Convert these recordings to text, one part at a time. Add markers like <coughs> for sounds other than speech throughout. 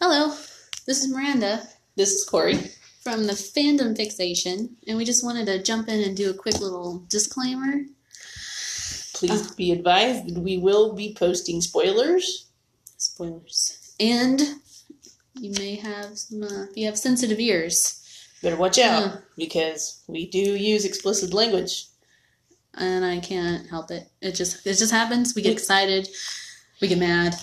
Hello, this is Miranda This is Corrie. from the Fandom Fixation, and we just wanted to jump in and do a quick little disclaimer. Please be advised that we will be posting spoilers. Spoilers. And you may have some, uh, if you have sensitive ears, Better watch out Yeah. because we do use explicit language. and I can't help it. It just it just happens. We get excited, we get mad,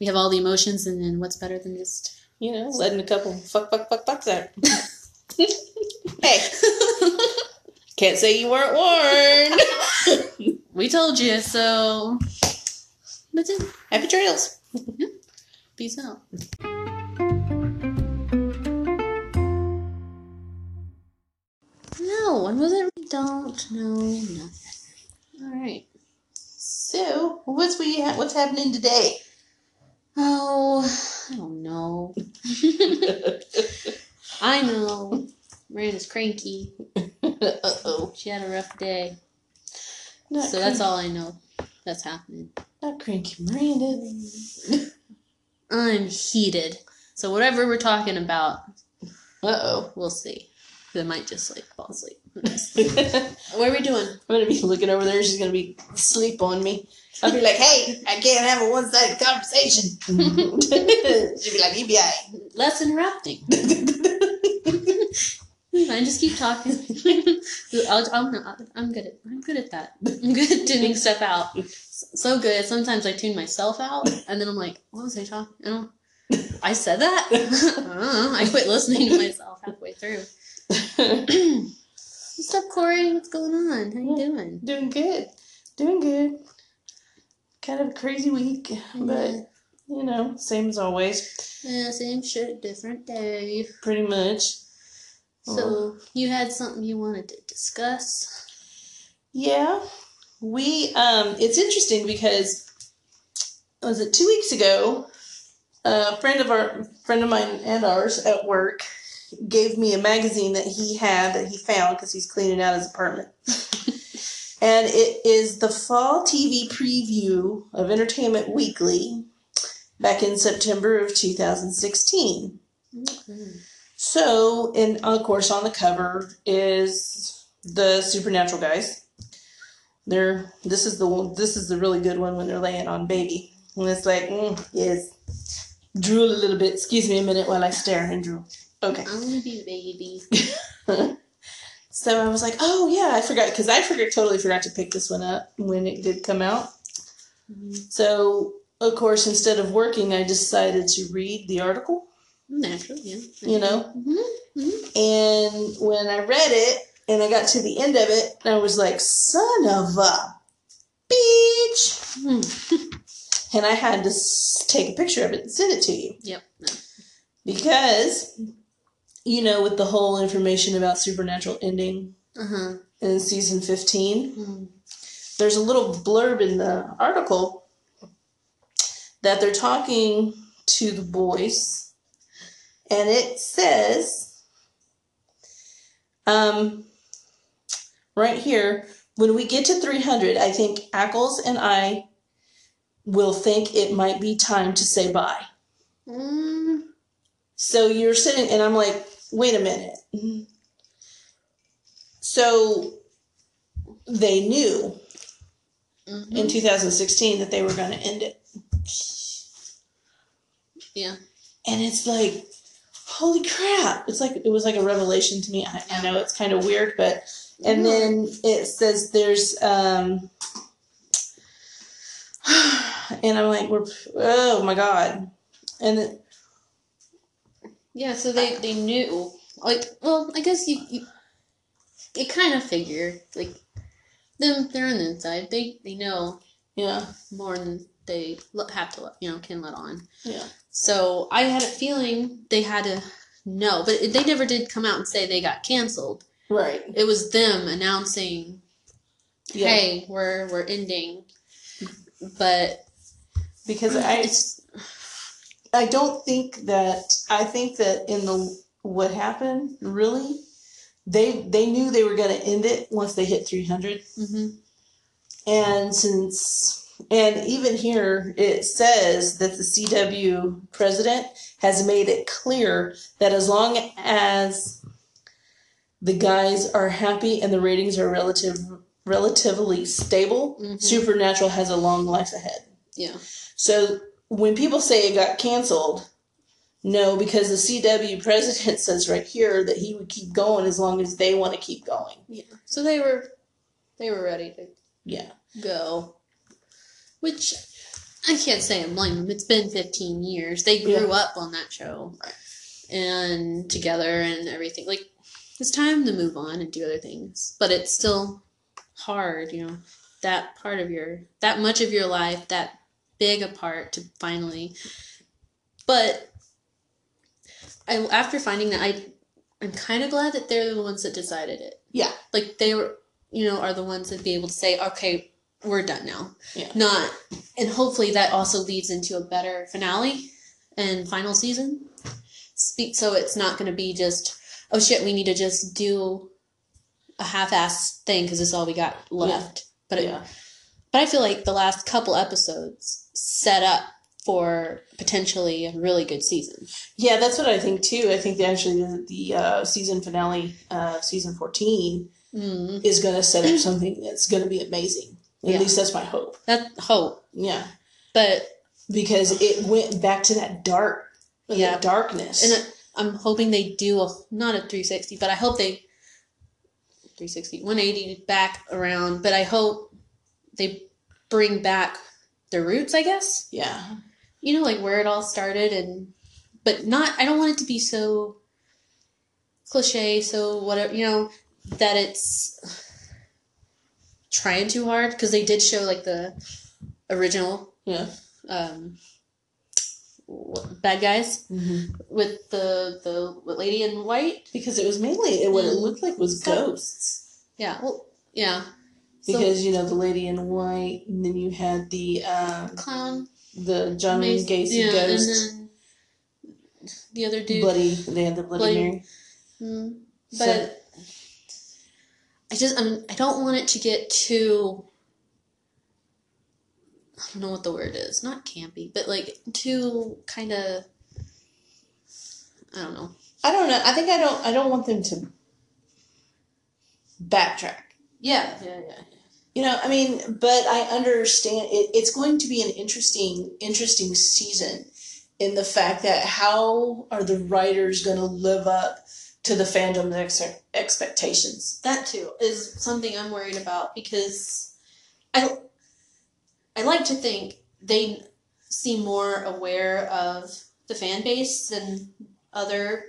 we have all the emotions, and then what's better than just You know, letting a couple fuck, fuck, fuck, fucks out. <laughs> hey, can't say you weren't warned. <laughs> we told you so. That's it. Happy trails. Peace out. No, when was it? We don't know nothing. All right. So, what's we what's happening today? Oh, I don't know. <laughs> I know. Miranda's cranky. uh oh. She had a rough day. Not So that's all I know that's happening. Not cranky Miranda. I'm heated. So whatever we're talking about, Uh oh. we'll see. I might just like fall asleep. <laughs> what are we doing? I'm gonna be looking over there. She's gonna be sleep on me. I'll be like, "Hey, I can't have a one-sided conversation." <laughs> She'll be like, "You be alright." Less interrupting. <laughs> I just keep talking. <laughs> I'll, I'll, I'm good at I'm good at that. I'm good at tuning stuff out. So good. Sometimes I tune myself out, and then I'm like, "What was I talking? I don't. I said that. I know. Uh-huh, I quit listening to myself halfway through." <clears throat> What's up, Corrie? What's going on? How you doing? Doing good. Doing good. Kind of a crazy week, but you know, same as always. Yeah, same shit, different day. Pretty much. So you had something you wanted to discuss? Yeah. We um it's interesting because was it two weeks ago, a friend of our friend of mine and ours at work gave me a magazine that he had that he found because he's cleaning out his apartment. <laughs> and it is the fall TV preview of Entertainment Weekly back in September of 2016. So, and of course, on the cover is the supernatural guys. They're this is the one. This is the really good one when they're laying on baby, and it's like mm, yes, drool a little bit. Excuse me a minute while I stare and drool. Okay. I'm gonna be baby. <laughs> So I was like, oh yeah, I forgot because I forgot totally forgot to pick this one up when it did come out. Mhm. So of course, instead of working, I decided to read the article. Natural, yeah. You know, Mm-hmm. And when I read it and I got to the end of it, I was like, son of a bitch. <laughs> And I had to take a picture of it and send it to you. Yep. Because, you know, with the whole information about Supernatural ending Uh huh. in season 15, Mm. there's a little blurb in the article that they're talking to the boys. And it says, um, right here, when we get to 300, I think Ackles and I will think it might be time to say bye. Mm. So you're sitting, and I'm like, wait a minute. So they knew Mhm. in 2016 that they were going to end it. Yeah. And it's like, holy crap. It's like, it was like a revelation to me. I, I know it's kind of weird, but, and then it says there's, um, <sighs> and I'm like, we're, oh my God. And it, Yeah. So they they knew. Like, well, I guess you. you it kind of figured like them. They're on the inside. They they know yeah, more than they have to. You know, can let on. yeah. So I had a feeling they had to know, but they never did come out and say they got canceled. Right. It was them announcing, Yeah. "Hey, we're we're ending." But Because I, it's I don't think that I think that in the what happened really they they knew they were going to end it once they hit 300 mhm. and since And even here, it says that the CW president has made it clear that as long as the guys are happy and the ratings are relative relatively stable, Mhm. Supernatural has a long life ahead. Yeah. So when people say it got canceled, no, because the CW president <laughs> says right here that he would keep going as long as they want to keep going. Yeah. So they were they were ready to Yeah. go. Which I can't say I'm blame them. It's been 15 years. They grew up on that show Right. and together and everything. Like it's time to move on and do other things. But it's still hard, you know. That part of your that much of your life, that big a part to finally but I after finding that I I'm kind of glad that they're the ones that decided it. Yeah. Like they were you know, are the ones that be able to say, okay, we're done now. Yeah. Not, and hopefully that also leads into a better finale and final season. Speak so it's not going to be just, oh shit, we need to just do a half-ass thing because it's all we got left. But it, yeah. but I feel like the last couple episodes set up for potentially a really good season. Yeah, that's what I think too. I think actually the, the uh, season finale, uh, season 14, Mm. is going to set up something that's going to be amazing. At Yeah. least that's my hope. That hope, Yeah. but Because it went back to that dark, Yeah. that darkness. And I'm hoping they do a not a 360, but I hope they 360 180 back around. But I hope they bring back their roots. I guess yeah. you know, like where it all started, and but not. I don't want it to be so cliche. So whatever you know that it's trying too hard because they did show like the original Yeah. um, bad guys Mm-hmm. with the the lady in white. Because it was mainly, what it looked like was ghosts. Yeah, well, yeah. So, Because, you know, the lady in white, and then you had the, um, clown, the John Mace- Gacy yeah, ghost. and then the other dude. Bloody, they had the Bloody, Bloody- Mary. Mm, So- but I just I mean I don't want it to get too. I don't know what the word is. Not campy, but like too kind of. I don't know. I don't know. I think I don't. I don't want them to backtrack. Yeah, yeah, yeah. You know, I mean, but I understand it, it's going to be an interesting, interesting season in the fact that how are the writers going to live up to the fandom's ex- expectations? That too is something I'm worried about because I I like to think they seem more aware of the fan base than other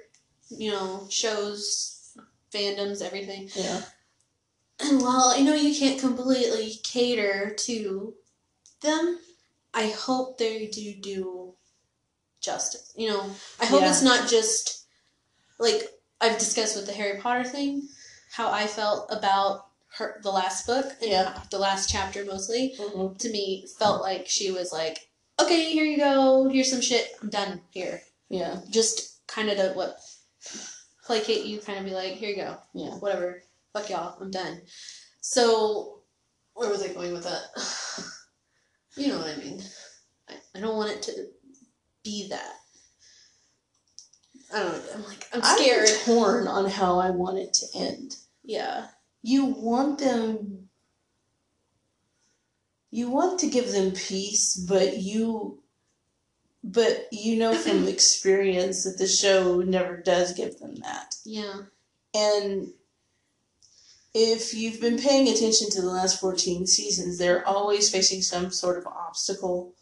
you know shows, fandoms, everything. Yeah, <clears throat> And while I know you can't completely cater to them, I hope they do do justice. You know, I hope Yeah. it's not just like I've discussed with the Harry Potter thing, how I felt about her the last book and Yeah. the last chapter mostly. mm-hmm. To me, felt like she was like, "Okay, here you go. Here's some shit. I'm done here." yeah, Just kind of to what placate you, kind of be like, "Here you go." yeah. whatever, fuck y'all, I'm done. So, where was I going with that? <sighs> you know what I mean. I, I don't want it to be that. I don't know. I'm like, I'm scared. I'm torn on how I want it to end. yeah. You want them. You want to give them peace, but you. But you know from <clears throat> experience that the show never does give them that. Yeah. And if you've been paying attention to the last 14 seasons, they're always facing some sort of obstacle,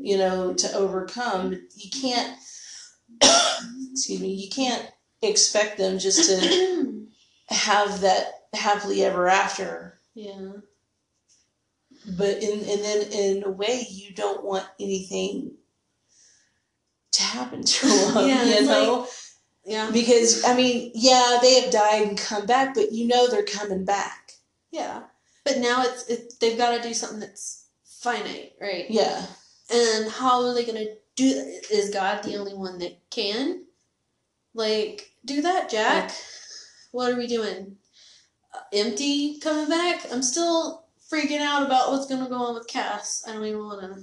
you know, to overcome. You can't, <coughs> excuse me, you can't expect them just to <coughs> have that happily ever after. yeah. But in, and then in a way, you don't want anything to happen to <laughs> them, Yeah, you know? Yeah. Because I mean, yeah, they have died and come back, but you know they're coming back. Yeah. But now it's it, they've got to do something that's finite, right? Yeah, And how are they going to do that? Is God the only one that can? Like, do that, Jack. What are we doing? Uh, empty coming back? I'm still freaking out about what's gonna go on with Cass. I don't even want to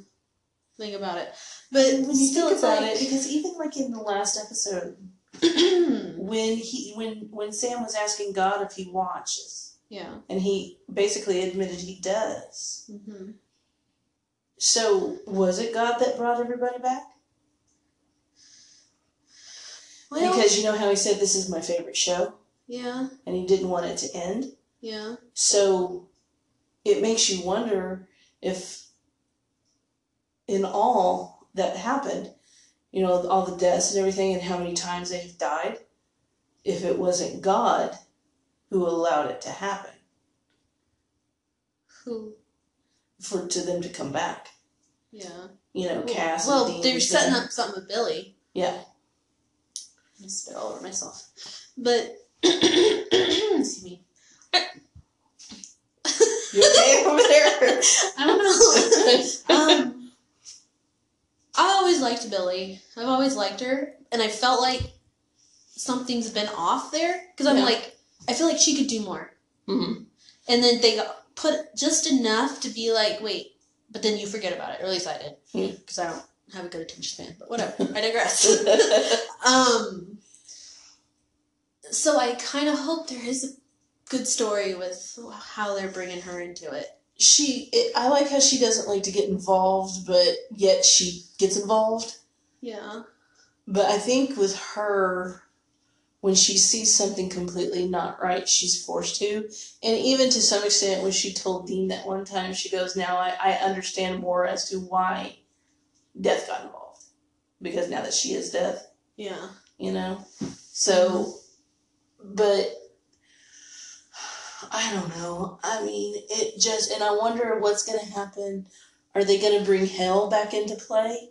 think about it. But when you still, think about like, it, because even like in the last episode, <clears throat> when he when when Sam was asking God if he watches, yeah. and he basically admitted he does. hmm So was it God that brought everybody back? Well, because you know how he said this is my favorite show, yeah, and he didn't want it to end. yeah, So it makes you wonder if, in all that happened, you know, all the deaths and everything, and how many times they've died, if it wasn't God who allowed it to happen who? for to them to come back. Yeah. You know, Cass. Well, Dean they're setting up something with Billie. Yeah. I spit all over myself. But <coughs> excuse me. You okay over there? <laughs> I don't know. <laughs> um, I always liked Billie. I've always liked her, and I felt like something's been off there because I'm Yeah. like, I feel like she could do more, mm-hmm. and then they put just enough to be like, wait, but then you forget about it, or at least I did, Hmm. because I don't have a good attention span. But whatever, I digress. <laughs> um, so I kind of hope there is a good story with how they're bringing her into it. She, it, I like how she doesn't like to get involved, but yet she gets involved. Yeah. But I think with her, when she sees something completely not right, she's forced to. And even to some extent, when she told Dean that one time, she goes, Now I, I understand more as to why death got involved. Because now that she is death, Yeah. you know? So, but I don't know. I mean, it just, and I wonder what's going to happen. Are they going to bring hell back into play?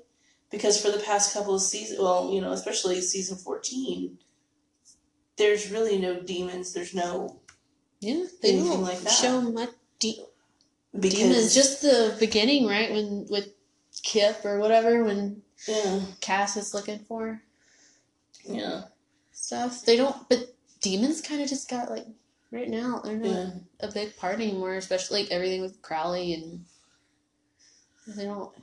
Because for the past couple of seasons, well, you know, especially season 14, there's really no demons. There's no. Yeah. They Anything don't like that. show much de- Because, demons. Just the beginning, right? When with Kip or whatever, when Yeah. Cass is looking for Yeah. stuff. They don't. But demons kind of just got like right now. They're not Yeah. a big part anymore. Especially like everything with Crowley and they don't.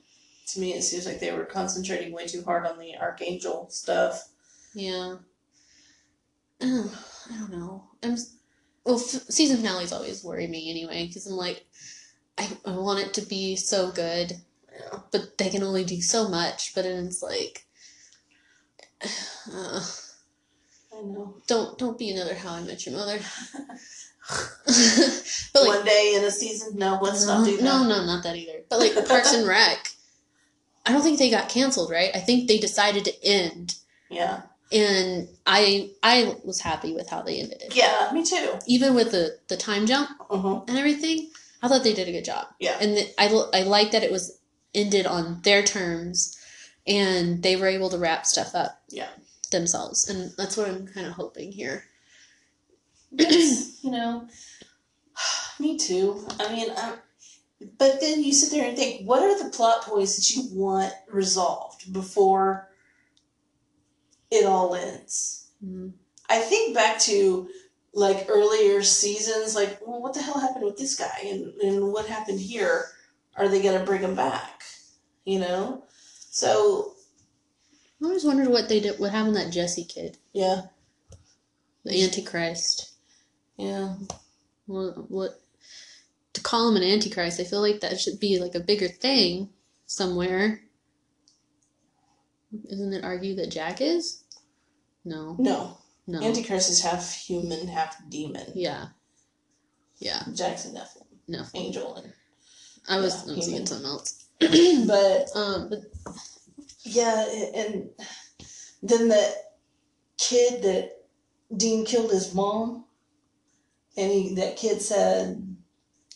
To me, it seems like they were concentrating way too hard on the archangel stuff. Yeah. <clears throat> I don't know. I'm. Well, f- season finales always worry me anyway because I'm like, I, I want it to be so good, Yeah. but they can only do so much. But then it's like, <sighs> uh, I know. don't don't be another How I Met Your Mother. <laughs> <laughs> but like, One day in a season, no, let's not do that. no, no, not that either. But like <laughs> Parks and Rec, I don't think they got canceled, right? I think they decided to end, Yeah. and I I was happy with how they ended it. Yeah, me too. Even with the the time jump Uh-huh. and everything, I thought they did a good job. Yeah. and th- I I like that it was ended on their terms, and they were able to wrap stuff up. Yeah. Themselves, and that's what I'm kind of hoping here. <clears throat> You know, <sighs> me too. I mean, i but then you sit there and think, what are the plot points that you want resolved before it all ends? Mm. I think back to like earlier seasons, like, well, what the hell happened with this guy, and and what happened here? Are they going to bring him back? You know, so I always wondered what they did, what happened to that Jesse kid, yeah, the Antichrist. yeah. What, what to call him an Antichrist? I feel like that should be like a bigger thing somewhere. Isn't it argued that Jack is? No, No, no. Antichrist is half human, half demon. yeah, yeah. Jackson Nephilim, No, angel, and I was, Yeah, I was thinking something else. <clears throat> but Um, but yeah, and then the kid that Dean killed his mom, and he, that kid said,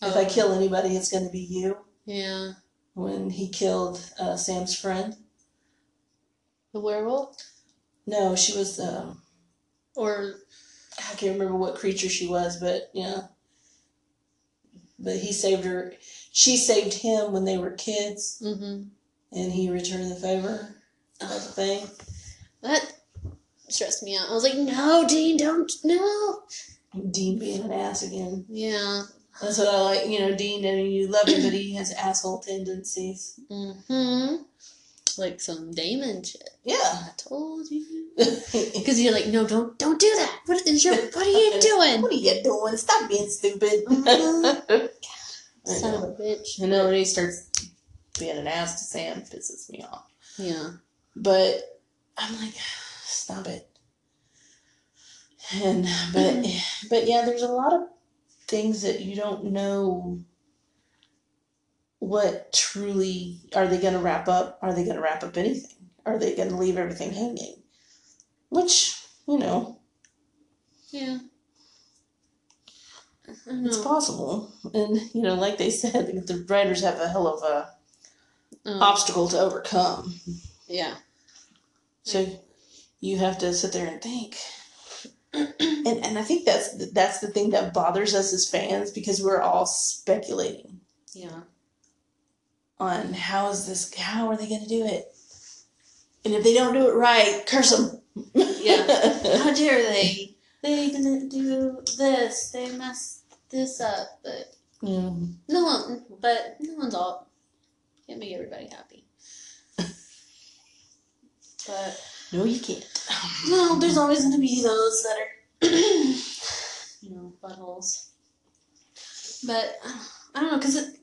"If I Oh. kill anybody, it's going to be you." yeah, When he killed uh, Sam's friend, the werewolf no, she was. Um, or I can't remember what creature she was, but yeah. But he saved her. She saved him when they were kids, mm-hmm. And he returned the favor. Type of thing. that stressed me out. I was like, no, Dean, don't, no. Dean being an ass again. Yeah, That's what I like. You know, Dean. I mean, you love him, but he has asshole tendencies. Mm-hmm. Like some Damon shit. Yeah. I told you. <laughs> Because you're like, no, don't, don't do that. What is your, what are you <laughs> doing? What are you doing? Stop being stupid. Mhm. <laughs> I Son of a bitch. And then when he starts being an ass to Sam, pisses me off. Yeah. But I'm like, <sighs> stop it. And but mm-hmm. <sighs> but yeah, there's a lot of things that you don't know what truly are they going to wrap up? Are they going to wrap up anything? Are they going to leave everything hanging? Which you know, Yeah. It's possible. And you know, like they said, the writers have a hell of a Um, obstacle to overcome. yeah. So you have to sit there and think. <clears throat> And and I think that's the, that's the thing that bothers us as fans because we're all speculating Yeah. on how is this how are they going to do it? And if they don't do it right, curse them. Yeah. <laughs> How dare they? They didn't do this. They messed this up. But Mm. no one. But no one's all. Can't make everybody happy. But No, you can't. no, there's always going to be those that are, <clears throat> you know, buttholes. But I don't know, cause it,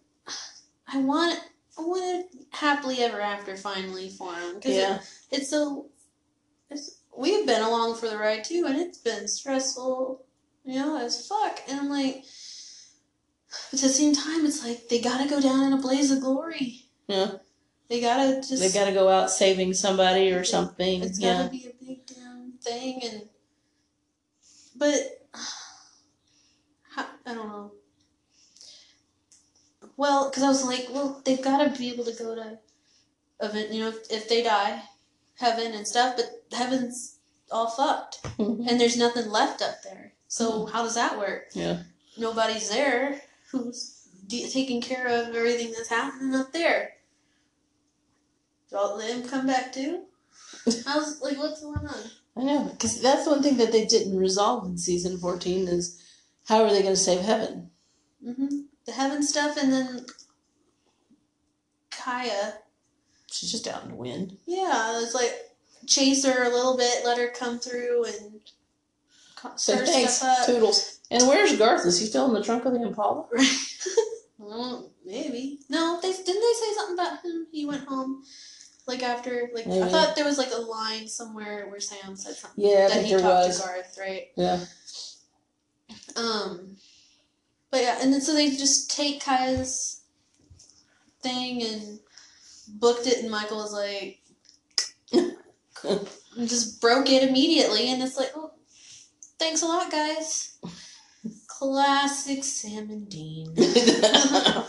I want I want a happily ever after finally for him. Cause Yeah. it, it's so. It's, we've been along for the ride too, and it's been stressful, you know, as fuck. And I'm like, but at the same time, it's like they gotta go down in a blaze of glory. Yeah. They gotta just. They got to go out saving somebody or something. It's yeah. gotta be a big damn thing, and but <sighs> how, I don't know. Well, because I was like, well, they've got to be able to go to event, you know, if, if they die, heaven and stuff. But heaven's all fucked, Mhm. and there's nothing left up there. So how does that work? Yeah. Nobody's there who's de- taking care of everything that's happening up there. Do all let him come back too? Was like, what's going on? I know because that's one thing that they didn't resolve in season fourteen is how are they going to save heaven? hmm The heaven stuff, and then Kaia. She's just out in the wind. Yeah, it's like chase her a little bit, let her come through, and Say stir thanks, stuff up. toodles. And where's Garth? Is he still in the trunk of the Impala? <laughs> Well, maybe. No, they didn't they say something about him? He went home, like after, like I thought there was like a line somewhere where Sam said something Yeah, that he talked was. to Garth, right? Yeah. Um, but yeah, and then so they just take Kaia's thing and booked it, and Michael was like, <laughs> just broke it immediately, and it's like, oh, thanks a lot, guys. <laughs> Classic Sam and Dean. <laughs>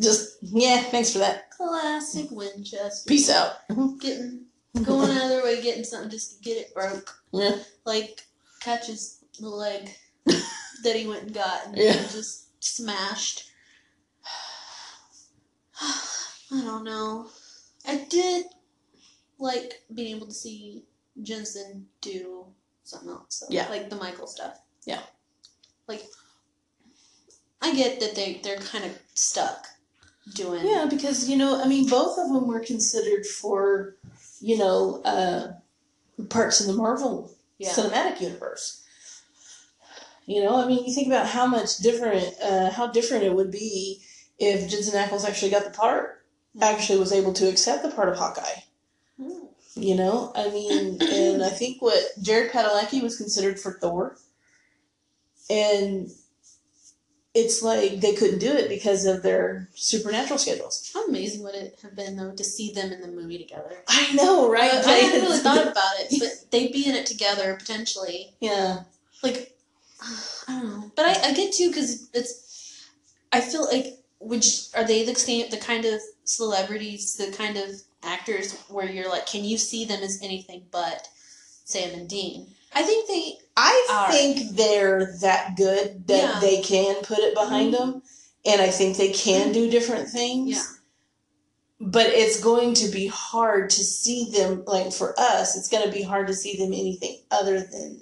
Just yeah, thanks for that. Classic Winchester. Peace out. Mm-hmm. Getting going out of their way, getting something just to get it broke. Yeah. Like catches the leg <laughs> that he went and got and Yeah. just smashed. <sighs> I don't know. I did like being able to see Jensen do something else. So, Yeah. Like the Michael stuff. Yeah. Like I get that they they're kind of stuck doing Yeah, because you know, I mean, both of them were considered for, you know, uh, parts in the Marvel Yeah. cinematic universe. You know, I mean, you think about how much different, uh, how different it would be if Jensen Ackles actually got the part, actually was able to accept the part of Hawkeye. Hmm. You know, I mean, and I think what Jared Padalecki was considered for Thor, and it's like they couldn't do it because of their supernatural schedules. How amazing would it have been though to see them in the movie together? I know, right? I, I hadn't really thought about it, but <laughs> they'd be in it together potentially. yeah, Like, <sighs> I don't know, but I, I get too because it's. I feel like which are they the same the kind of celebrities, the kind of actors where you're like, can you see them as anything but Sam and Dean? I think they. I right. think they're that good that Yeah. they can put it behind them, and I think they can do different things. Yeah. But it's going to be hard to see them like for us. It's going to be hard to see them anything other than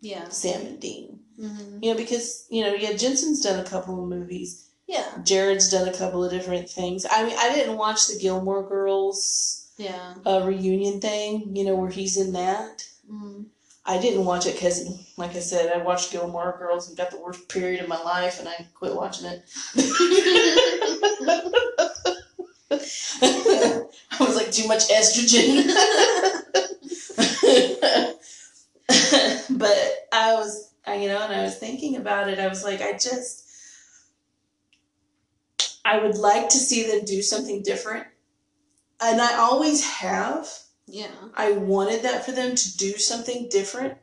Yeah. Sam and Dean. Mm-hmm. You know, because you know, yeah, Jensen's done a couple of movies. Yeah. Jared's done a couple of different things. I mean, I didn't watch the Gilmore Girls Yeah. uh, reunion thing. You know, where he's in that. I didn't watch it because, like I said, I watched Gilmore Girls and got the worst period of my life, and I quit watching it. <laughs> I was like too much estrogen. <laughs> but I was, you know, and I was thinking about it. I was like, I just, I would like to see them do something different, and I always have. Yeah. I wanted that for them to do something different,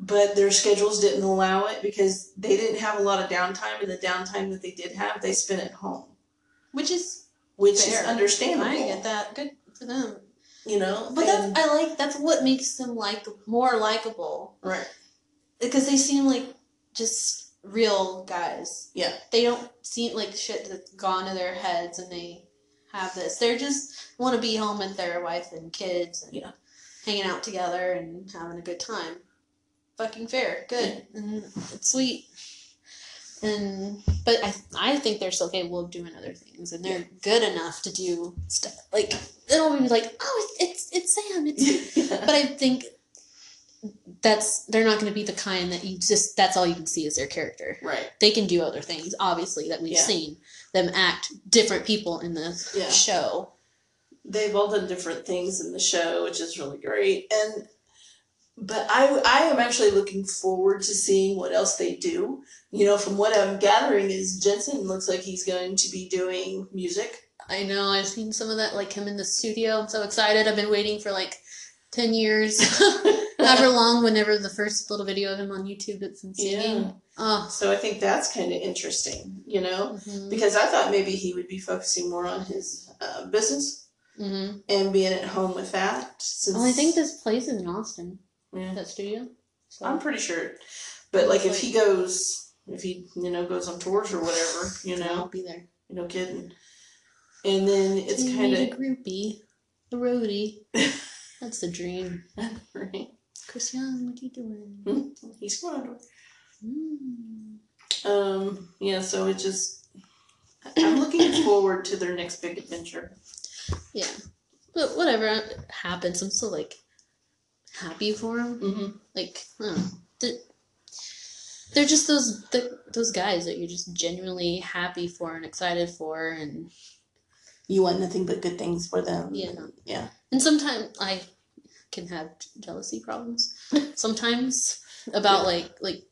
but their schedules didn't allow it because they didn't have a lot of downtime, and the downtime that they did have, they spent at home, Which is which Fair. is understandable. I get that. Good for them. You know, But and- that's I like that's what makes them like more likable right. because they seem like just real guys. Yeah. They don't seem like shit that's gone to their heads and they have this. They're just want to be home with their wife and kids and Yeah. hanging out together and having a good time. Fucking fair, good, and it's sweet. And but I I think they're still capable of doing other things, and they're good enough to do stuff like it'll be like oh it's it's Sam it's <laughs> but I think that's they're not going to be the kind that you just that's all you can see is their character. right. They can do other things, obviously, that we've Yeah. seen them act different people in the Yeah. show. They've all done different things in the show, which is really great. And but I I am actually looking forward to seeing what else they do. You know, from what I'm gathering, is Jensen looks like he's going to be doing music. I know I've seen some of that, like him in the studio. I'm so excited. I've been waiting for like ten years, <laughs> however long. Whenever the first little video of him on YouTube that's been singing. Yeah. Oh. So I think that's kind of interesting, you know, mhm, because I thought maybe he would be focusing more on his uh, business mhm. and being at home with that. Since Well, I think this place is in Austin. Yeah. That studio. So. I'm pretty sure, but like if he goes, if he you know goes on tours or whatever, you I'll know, be there. you know, kidding. And then it's kind of a groupie, a roadie. <laughs> That's the dream. <laughs> right. Chris Young, what are you doing? He's going Mm. Um. Yeah. So it just. I'm looking <coughs> forward to their next big adventure. Yeah, but whatever happens, I'm still like happy for him. Mm-hmm. Like, I don't know. they're, they're just those the, those guys that you're just genuinely happy for and excited for, and You want nothing but good things for them. Yeah. Yeah. and sometimes I can have jealousy problems. <laughs> Sometimes about like like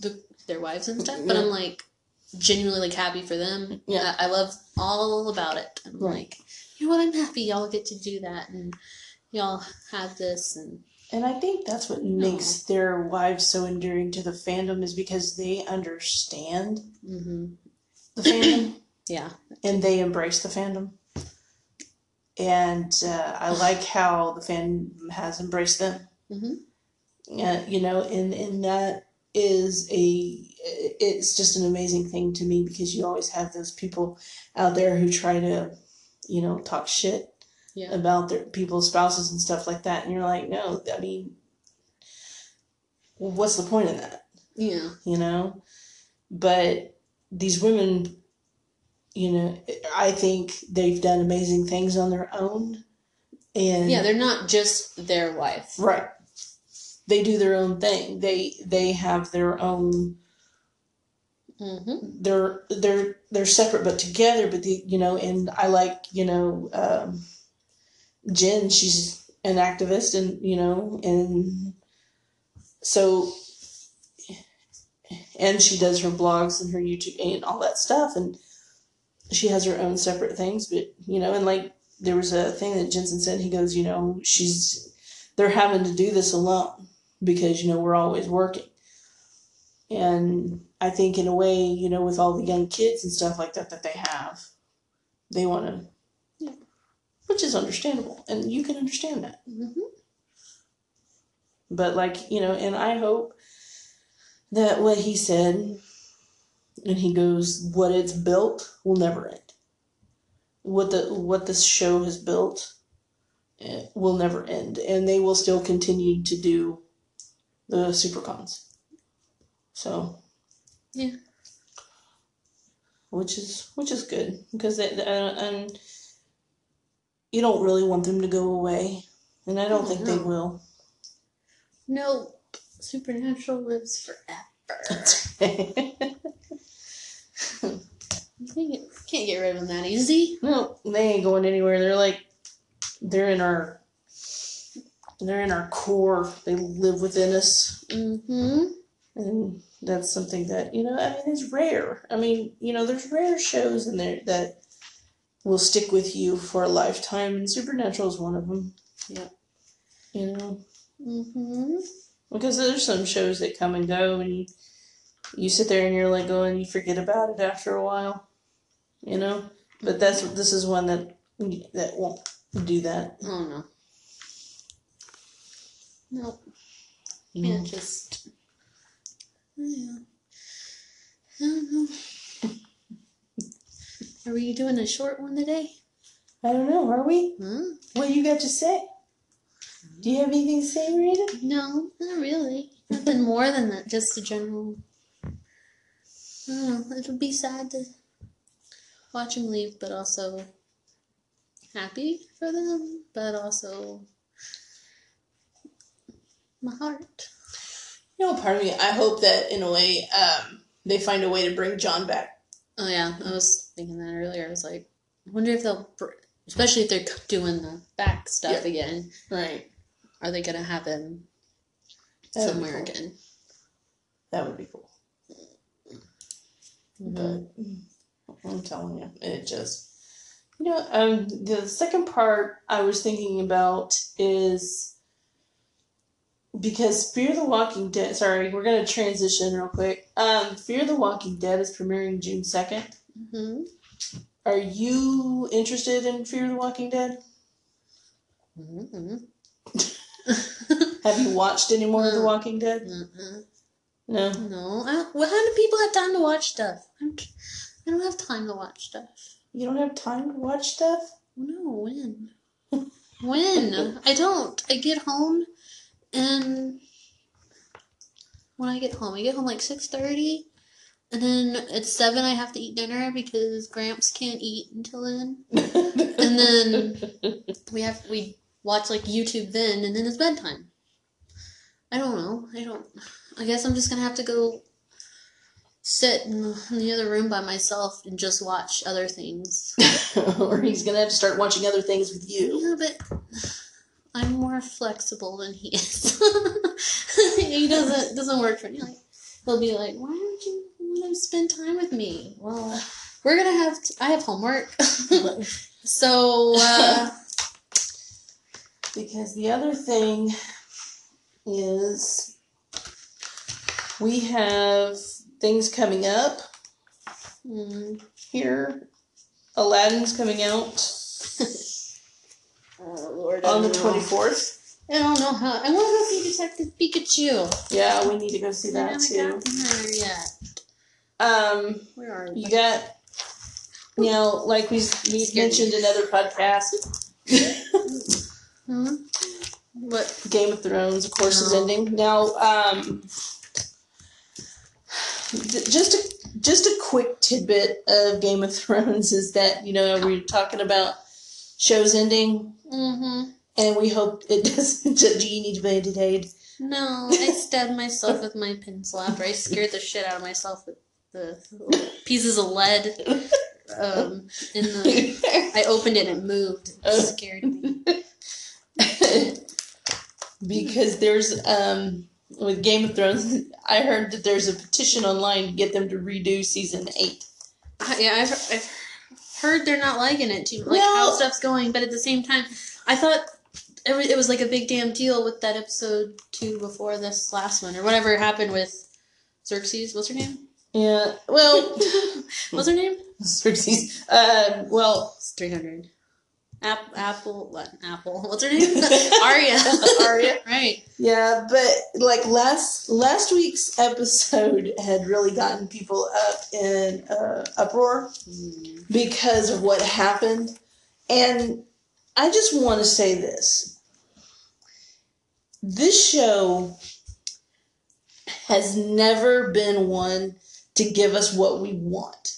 the their wives and stuff, but Yeah. I'm like genuinely like happy for them. Yeah. I, I love all about it. I'm Right. like, you know what? I'm happy y'all get to do that, and y'all have this, and And I think that's what makes their wives so endearing to the fandom is because they understand hmm the fandom <clears throat> yeah, and they embrace the fandom. And uh, I like how the fandom has embraced them. hmm Yeah, you know, and and that is a it's just an amazing thing to me because you always have those people out there who try to, you know, talk shit yeah, about their people's spouses and stuff like that, and you're like, no, I mean, what's the point of that? yeah, You know, but these women, you know, I think they've done amazing things on their own, and yeah. They're not just their wife. Right. They do their own thing. They they have their own. hmm They're they're they're separate but together. But the you know, and I like you know, um, Jen. She's an activist, and you know, and so, and she does her blogs and her YouTube and all that stuff, and she has her own separate things. But you know, and like there was a thing that Jensen said. He goes, you know, she's they're having to do this alone because you know we're always working and i think in a way you know with all the young kids and stuff like that that they have they want to Yeah. which is understandable and you can understand that hmm but like you know and i hope that what he said and he goes what it's built will never end what the what this show has built eh, will never end and they will still continue to do the supercons So Yeah. which is which is good because they, uh, and you don't really want them to go away, and I don't Oh, think they will. No, Supernatural lives forever. <laughs> get, can't get rid of them that easy. no, they ain't going anywhere. They're like they're in our they're in our core. They live within us. Mm-hmm. And that's something that, you know, I mean, is rare. I mean, you know, there's rare shows in there that will stick with you for a lifetime, and Supernatural is one of them. Yeah. You know, Mm-hmm. because there's some shows that come and go, and you sit there and you're like going, you forget about it after a while. You know, but that's this is one that that won't do that. Oh no. Nope. Mm-hmm. Can't just. Yeah. I don't know. <laughs> Are we doing a short one today? I don't know. Are we? Huh? What you got to say? Do you have anything to say, Rita? No, not really. Nothing more than that. Just a general. I don't know. It'll be sad to watch him leave, but also happy for them, but also my heart. You know, part of me, I hope that in a way, um, they find a way to bring John back. Oh yeah, I was thinking that earlier. I was like, I wonder if they'll, br- especially if they're doing the back stuff Yeah. again, Right. are they gonna have him That somewhere cool. again? That would be cool. Mhm. But I'm telling you, it just, you know, um, the second part I was thinking about is because Fear the Walking Dead. Sorry, we're gonna transition real quick. Um, Fear the Walking Dead is premiering June second. hmm Are you interested in Fear the Walking Dead? hmm <laughs> Have you watched any more of The Mm. Walking Dead? Mm-mm. No. No, I well, how do people have time to watch stuff? I'm, I don't have time to watch stuff. You don't have time to watch stuff? No, when? when? <laughs> I don't. I get home, and when I get home, I get home like six thirty, and then at seven I have to eat dinner because Gramps can't eat until then. <laughs> And then we have we watch like YouTube then, and then it's bedtime. I don't know. I don't. I guess I'm just gonna have to go sit in the, in the other room by myself and just watch other things. <laughs> or he's gonna have to start watching other things with you. Yeah, but I'm more flexible than he is. <laughs> he doesn't doesn't work for me. Like he'll be like, "Why don't you want to spend time with me?" Well, we're gonna have. T- I have homework, <laughs> so uh, Because the other thing is we have things coming up mm, here. Aladdin's coming out <laughs> oh Lord, on the 24th. I don't know how. I want to go see Detective Pikachu. Yeah, we need to go see I that haven't too. gotten there yet. Um, Where are we? you got, you know, like we we mentioned in other podcasts, <laughs> Huh? What? Game of Thrones, of course, is ending now. Um, just a just a quick tidbit of Game of Thrones is that you know we we're talking about shows ending, Mm-hmm. and we hope it <laughs> doesn't. Do you need to be edited? No, I stabbed myself with my pencil after I scared the shit out of myself with the pieces of lead. Um, in the, I opened it and it moved. It scared me. <laughs> because there's um with Game of Thrones, <laughs> I heard that there's a petition online to get them to redo season eight. I- Yeah, I've, I've heard they're not liking it too, like how stuff's going. But at the same time, I thought it was, it was like a big damn deal with that episode two before this last one or whatever happened with Xerxes. What's her name? Yeah, well, <laughs> What's her name? <laughs> Xerxes. Uh, well, It's three hundred. App, Apple, what? Apple. <laughs> What's her name? <laughs> Arya. <laughs> Arya. Right. yeah, but like last last week's episode had really gotten people up in uh, uproar because of what happened, and I just want to say this: this show has never been one to give us what we want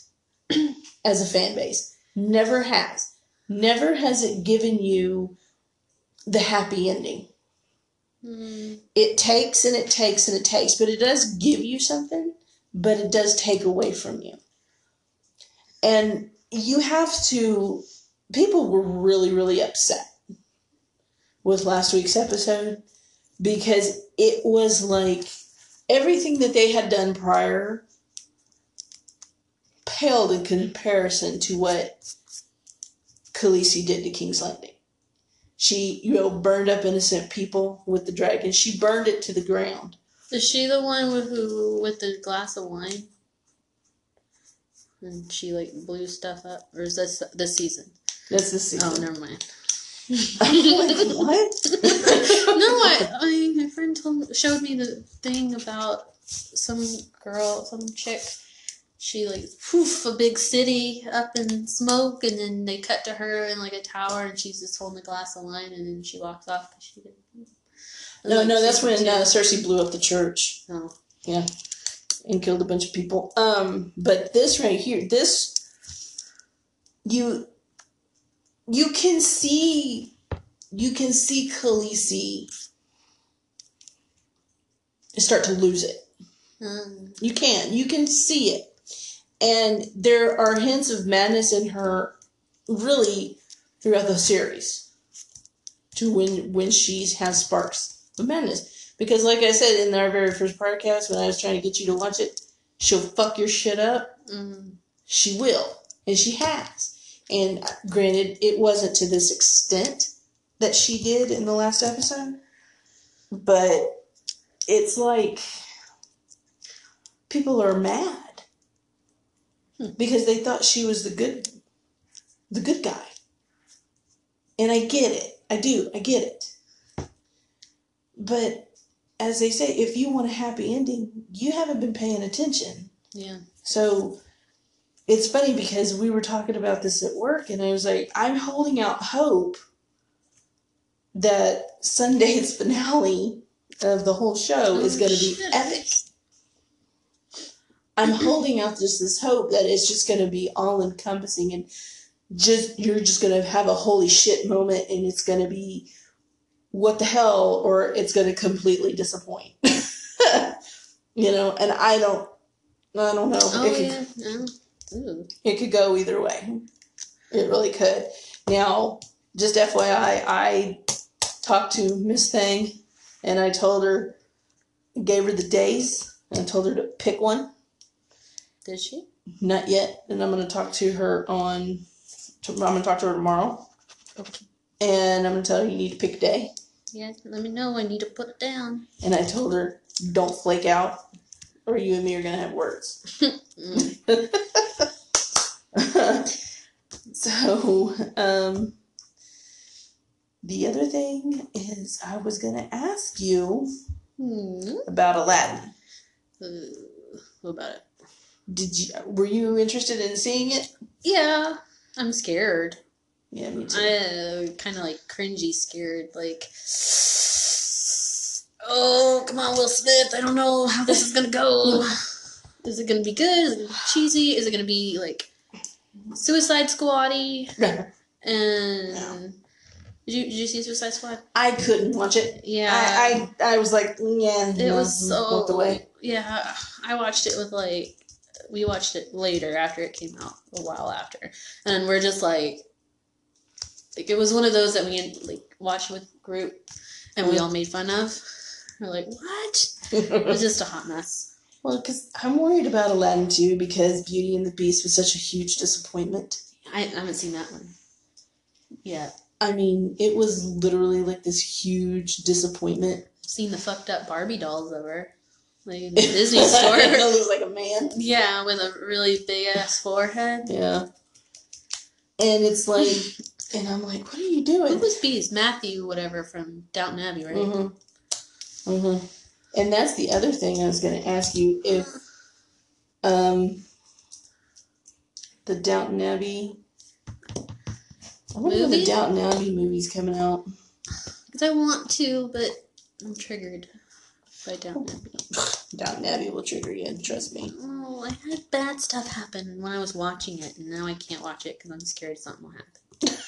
<clears throat> as a fan base. Never has. Never has it given you the happy ending. Mm, It takes and it takes and it takes, but it does give you something, but it does take away from you. And you have to, people were really, really upset with last week's episode because it was like everything that they had done prior paled in comparison to what Khaleesi did to King's Landing. She, you know, burned up innocent people with the dragon. She burned it to the ground. Is she the one with who with the glass of wine? And she like blew stuff up, or is this this season? That's the Oh, never mind. <laughs> Like, what? <laughs> no, I, I mean, my friend told, showed me the thing about some girl, some chick. She like poof a big city up in smoke, and then they cut to her in like a tower, and she's just holding a glass of wine, and then she walks off because she didn't. No, Like, no, that's when uh, Cersei blew up the church Oh. Yeah and killed a bunch of people. Um, but this right here, this you you can see you can see Khaleesi and start to lose it. Um, You can. You can see it. And there are hints of madness in her really throughout the series. To when when she has sparks of madness. Because like I said in our very first podcast when I was trying to get you to watch it, she'll fuck your shit up. mm, She will. And she has. And granted, it wasn't to this extent that she did in the last episode. But it's like people are mad. Because they thought she was the good the good guy. And I get it. I do. I get it. But as they say, if you want a happy ending, you haven't been paying attention. yeah. So it's funny because we were talking about this at work, and I was like, I'm holding out hope that Sunday's <laughs> finale of the whole show is Oh, going to be epic. I'm holding out just this hope that it's just going to be all encompassing and just you're just going to have a holy shit moment and it's going to be what the hell or it's going to completely disappoint. <laughs> you know, and I don't I don't know. Oh it could yeah. It could go either way. It really could. Now, just FYI, I talked to Miss Thing and I told her, gave her the days, and I told her to pick one. Did she? Not yet. And I'm going to talk to her on, I'm going to talk to her tomorrow. Okay. And I'm going to tell her you need to pick a day. Yeah. Let me know. I need to put it down. And I told her, don't flake out, or you and me are going to have words. <laughs> <laughs> So, um, the other thing is, I was going to ask you Hmm. about Aladdin. Uh, what about it? Did you were you interested in seeing it? Yeah. I'm scared. Yeah, me too. I uh, kind of like cringy scared. Like, oh, come on, Will Smith. I don't know how this is gonna go. <laughs> Is it gonna be good? Is it gonna be cheesy? Is it gonna be like Suicide Squad-y? <laughs> And No. did you did you see Suicide Squad? I couldn't watch it. Yeah, I, I I was like, mm, yeah, it no, was so walked away. yeah. I watched it with like we watched it later after it came out a while after, and we're just like like it was one of those that we like watched with group, and we all made fun of. We're like, what? It was just a hot mess. well, because I'm worried about Aladdin too, because Beauty and the Beast was such a huge disappointment. I, I haven't seen that one yet. I mean, it was literally like this huge disappointment. I've seen the fucked up Barbie dolls ever, like in the Disney <laughs> store. it looks like a man. yeah, with a really big ass forehead. Yeah. And it's like, and I'm like, what are you doing? Who was Bees? Matthew, whatever, from Downton Abbey, right? Mm-hmm. Mm-hmm. And that's the other thing I was going to ask you if um the Downton Abbey. I wonder when the Movie? Downton Abbey movie's coming out. Because I want to, but I'm triggered. By Downton Abbey. <sighs> Downton Abbey will trigger you. Trust me. Oh, I had bad stuff happen when I was watching it, and now I can't watch it because I'm scared something will happen.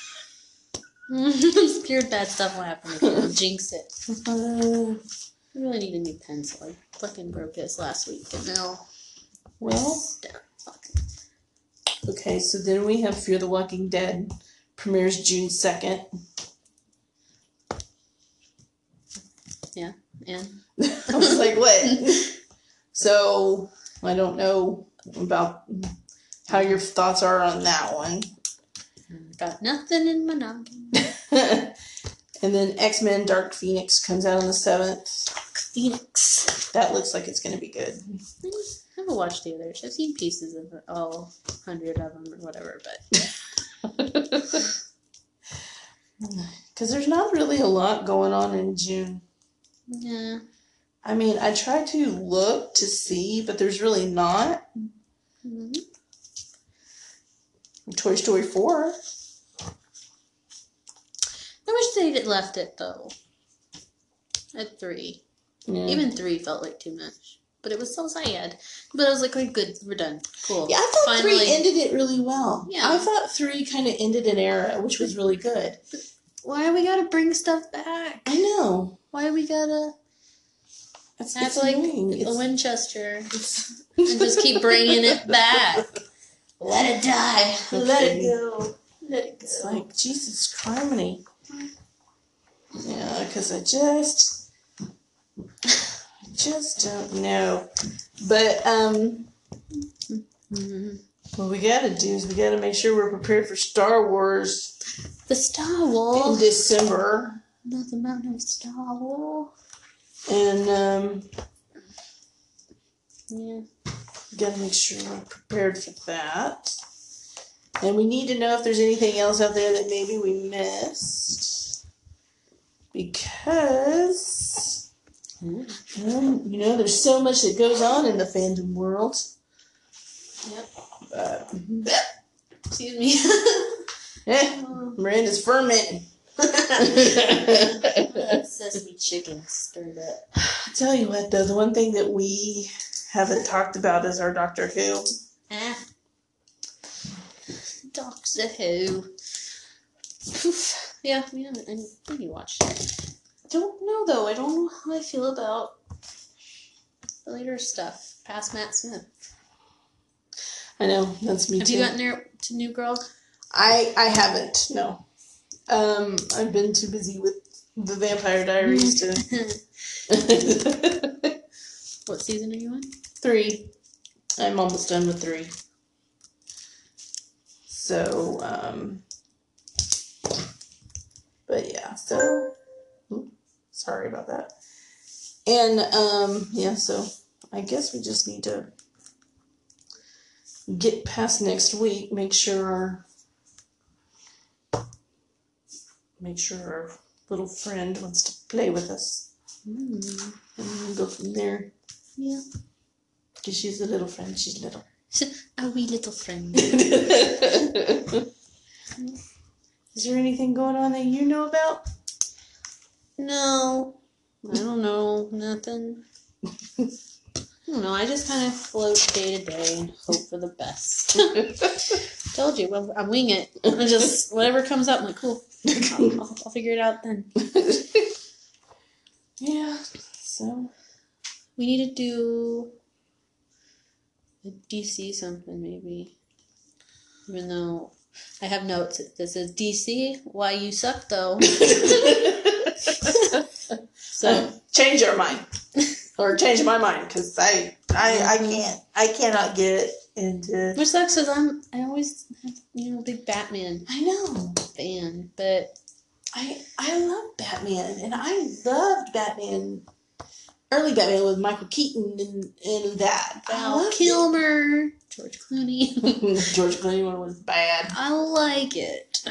I'm <laughs> scared bad stuff will happen again. I'll jinx it. <laughs> I really need a new pencil. I fucking broke this last week, and now well, down. Okay. So then we have Fear the Walking Dead premieres June second. Yeah, and I was like, what? <laughs> so I don't know about how your thoughts are on that one. got nothing in my noggin. <laughs> and then X Men Dark Phoenix comes out on the seventh. Phoenix. That looks like it's gonna be good. I haven't watched the others. I've seen pieces of all hundred of them or whatever, but <laughs> Because there's not really a lot going on in June. yeah. I mean, I try to look to see, but there's really not. Mhm. Toy Story 4. I wish they'd had left it though. At three. Yeah. Even three felt like too much. But it was so sad. But I was like, okay, good, we're done. Cool. yeah, I thought Finally. 3 ended it really well. Yeah. I thought 3 kind of ended an era, which was really good. Why we gotta bring stuff back? I know. Why we gotta It's, act it's like annoying. a It's, Winchester <laughs> and just keep bringing it back? Let it die. Let it go. Let it go. It's like, Jesus criminy. Yeah, because I just, I just don't know. But, um, what we gotta do is we gotta make sure we're prepared for Star Wars The Star Wars? in Wars. December. Nothing about of Star Wars. And, um, Yeah. gotta make sure we're prepared for that. And we need to know if there's anything else out there that maybe we missed. Because, um, you know, there's so much that goes on in the fandom world. Yep. But, Excuse me. <laughs> <laughs> eh, Miranda's fermenting. Sesame <laughs> chicken stirred up. I tell you what, though, the one thing that we haven't talked about is our Doctor Who. Ah. Doctor Who. Oof. Yeah, we haven't. I think you watched it. Don't know though. I don't know how I feel about the later stuff past Matt Smith. I know that's me Have too. you gotten there to New Girl? I I haven't. No. Um, I've been too busy with the Vampire Diaries to. <laughs> what season are you on? three. I'm almost done with three. So, um, but yeah, so, sorry about that. And, um, yeah, so I guess we just need to get past next week, make sure our, make sure our little friend wants to play with us. Mm. And then we'll go from there. Yeah. Because she's a little friend, she's little. A wee little friend. <laughs> Is there anything going on that you know about? No, I don't know nothing. I don't know. I just kind of float day to day and hope for the best. <laughs> Told you, well, I wing it. I just whatever comes up, I'm like, cool. I'll, I'll, I'll figure it out then. <laughs> yeah. So We need to do a DC something maybe. Even though I have notes that says DC, why you suck though. <laughs> <laughs> So change your mind, or change my mind, because I, I, I Mhm. can't, I cannot get into. which sucks because I'm I always have, you know big Batman I know. fan, but I, I love Batman, and I loved Batman. Early Batman with Michael Keaton and, and that. Val Kilmer, George Clooney. <laughs> <laughs> George Clooney one was bad, I like it.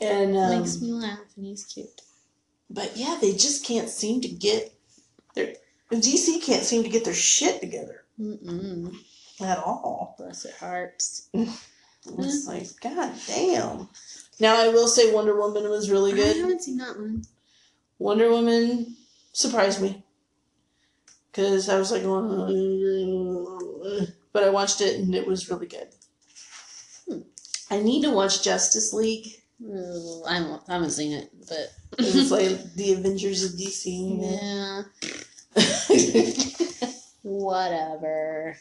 and um, Makes me laugh, and he's cute. But yeah, they just can't seem to get their DC can't seem to get their shit together Mm-mm. at all. Bless their hearts. It's like, god damn. Now I will say Wonder Woman was really good. I haven't seen that one. Wonder Woman surprised me because I was like, but I watched it and it was really good. Hmm. I need to watch Justice League. Haven't, I haven't seen it, but It was <laughs> like the Avengers of DC. yeah, whatever.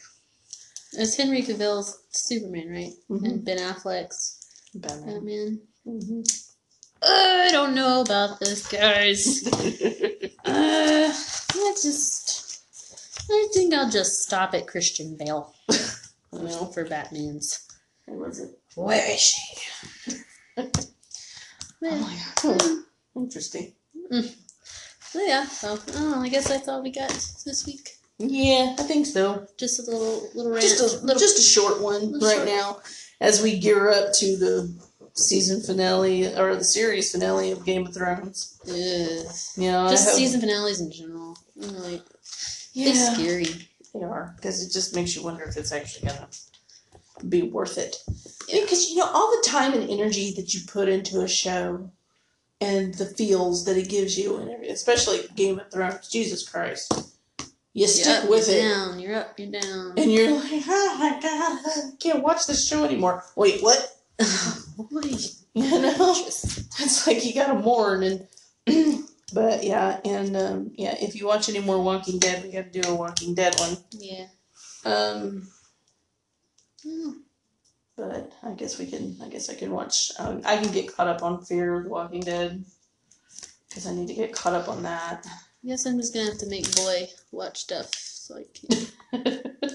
It's Henry Cavill's Superman, right? Mhm. And Ben Affleck's Batman. Batman. Mhm. I don't know about this, guys. <laughs> Uh, I just, I think I'll just stop at Christian Bale <laughs> for Batman's. Where was it? Where is she? <laughs> Oh my god. Hmm. Interesting. So yeah, so I. I guess that's all we got this week. Yeah, I think so. Just a little little rant. Just a little, just a short one right short. now, as we gear up to the season finale or the series finale of Game of Thrones. Yeah, You know, just season finales in general. Like, Yeah, they're scary. they are because it just makes you wonder if it's actually gonna be worth it. Yeah. Because you know all the time and energy that you put into a show, and the feels that it gives you, and especially Game of Thrones. Jesus Christ, you You're stick up, with you're it. down. You're up. You're down. And you're like, oh my god, I can't watch this show anymore. Wait, what? <sighs> are <laughs> you? Know, it's like you gotta mourn and. <clears throat> but yeah, and um, yeah, if you watch any more Walking Dead, we gotta do a Walking Dead one. Yeah. Um, Oh, but I guess we can. I guess I can watch. Um, I can get caught up on Fear of the Walking Dead because I need to get caught up on that. I guess I'm just gonna have to make boy watch stuff. So I can. <laughs>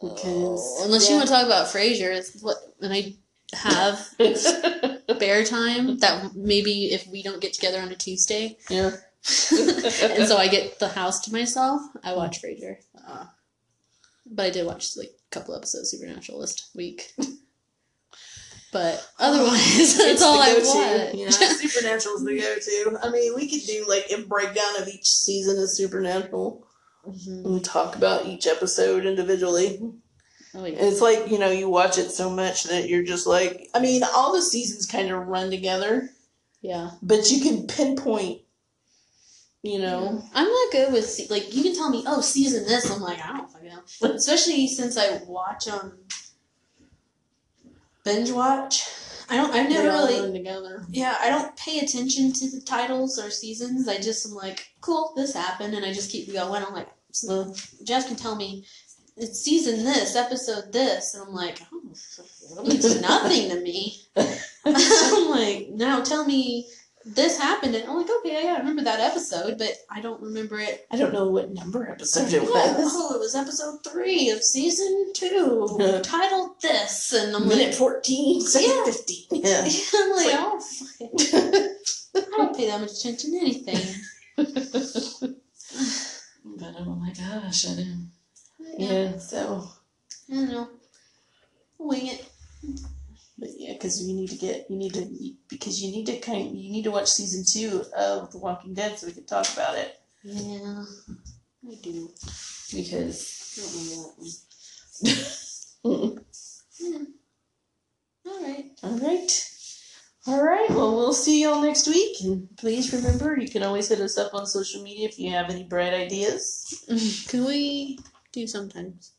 Because Oh, unless you want to talk about Frasier, it's what and I have <laughs> spare time that maybe if we don't get together on a Tuesday, yeah. <laughs> and so I get the house to myself, I watch Frasier. Uh, But I did watch like a couple episodes of Supernatural this week. <laughs> But otherwise, <laughs> that's it's all I go-to. watch. Yeah, <laughs> Supernatural's the go-to. I mean, we could do like a breakdown of each season of Supernatural Mhm. and talk about each episode individually. Oh yeah. It's like you know you watch it so much that you're just like. I mean, all the seasons kind of run together, Yeah. but you can pinpoint. You know. I'm not good with se- like you can tell me oh season this I'm like I don't fucking know. Especially since I watch um binge watch. I don't I They never really together. yeah I don't pay attention to the titles or seasons. I just am like cool this happened and I just keep going. I'm like so Jeff can tell me it's season this episode this and I'm like oh that means <laughs> nothing to me. <laughs> <laughs> I'm like now tell me this happened and I'm like okay yeah I remember that episode but I don't remember it I don't know what number episode it yeah, was. oh, it was episode three of season two, <laughs> titled this, and I'm Minute like, fourteen, second Yeah. fifteen. Yeah. <laughs> I'm like, It's oh, like- oh, fuck it. I don't pay that much attention to anything. <laughs> But oh my gosh, I know. Yeah, so I don't know. Wing it. But yeah, because you need to get you need to because you need to kind you need to watch season two of The Walking Dead so we can talk about it Yeah, I do. because I don't that one. <laughs> Yeah. All right. all right. All right, well, we'll see y'all next week. And please remember, you can always hit us up on social media if you have any bright ideas. <laughs> Can we do sometimes?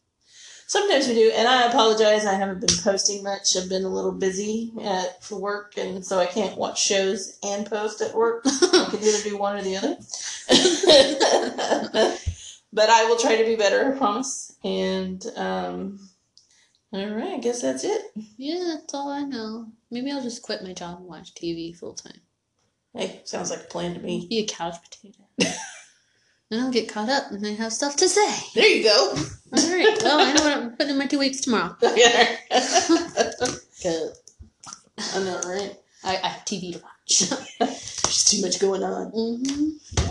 Sometimes we do, and I apologize. I haven't been posting much. I've been a little busy at work, and so I can't watch shows and post at work. <laughs> I can either do one or the other. <laughs> but I will try to be better, I promise. And um, all right, I guess that's it. Yeah, that's all I know. Maybe I'll just quit my job and watch TV full time. Hey, sounds like a plan to me. Be a couch potato. <laughs> then I'll get caught up and I have stuff to say. There you go. All right. Well, I know what I'm putting in my two weeks tomorrow. <laughs> Yeah. I know, right? I, I have TV to watch. <laughs> There's too much going on. Mm-hmm.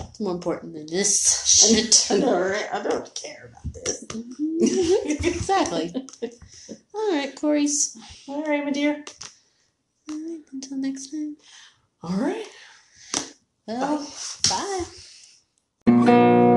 It's more important than this shit. I know, right? I don't care about this. Mhm. exactly. All right, Corrie's. All right, my dear. All right, until next time. All right. Well, Bye. Thank you.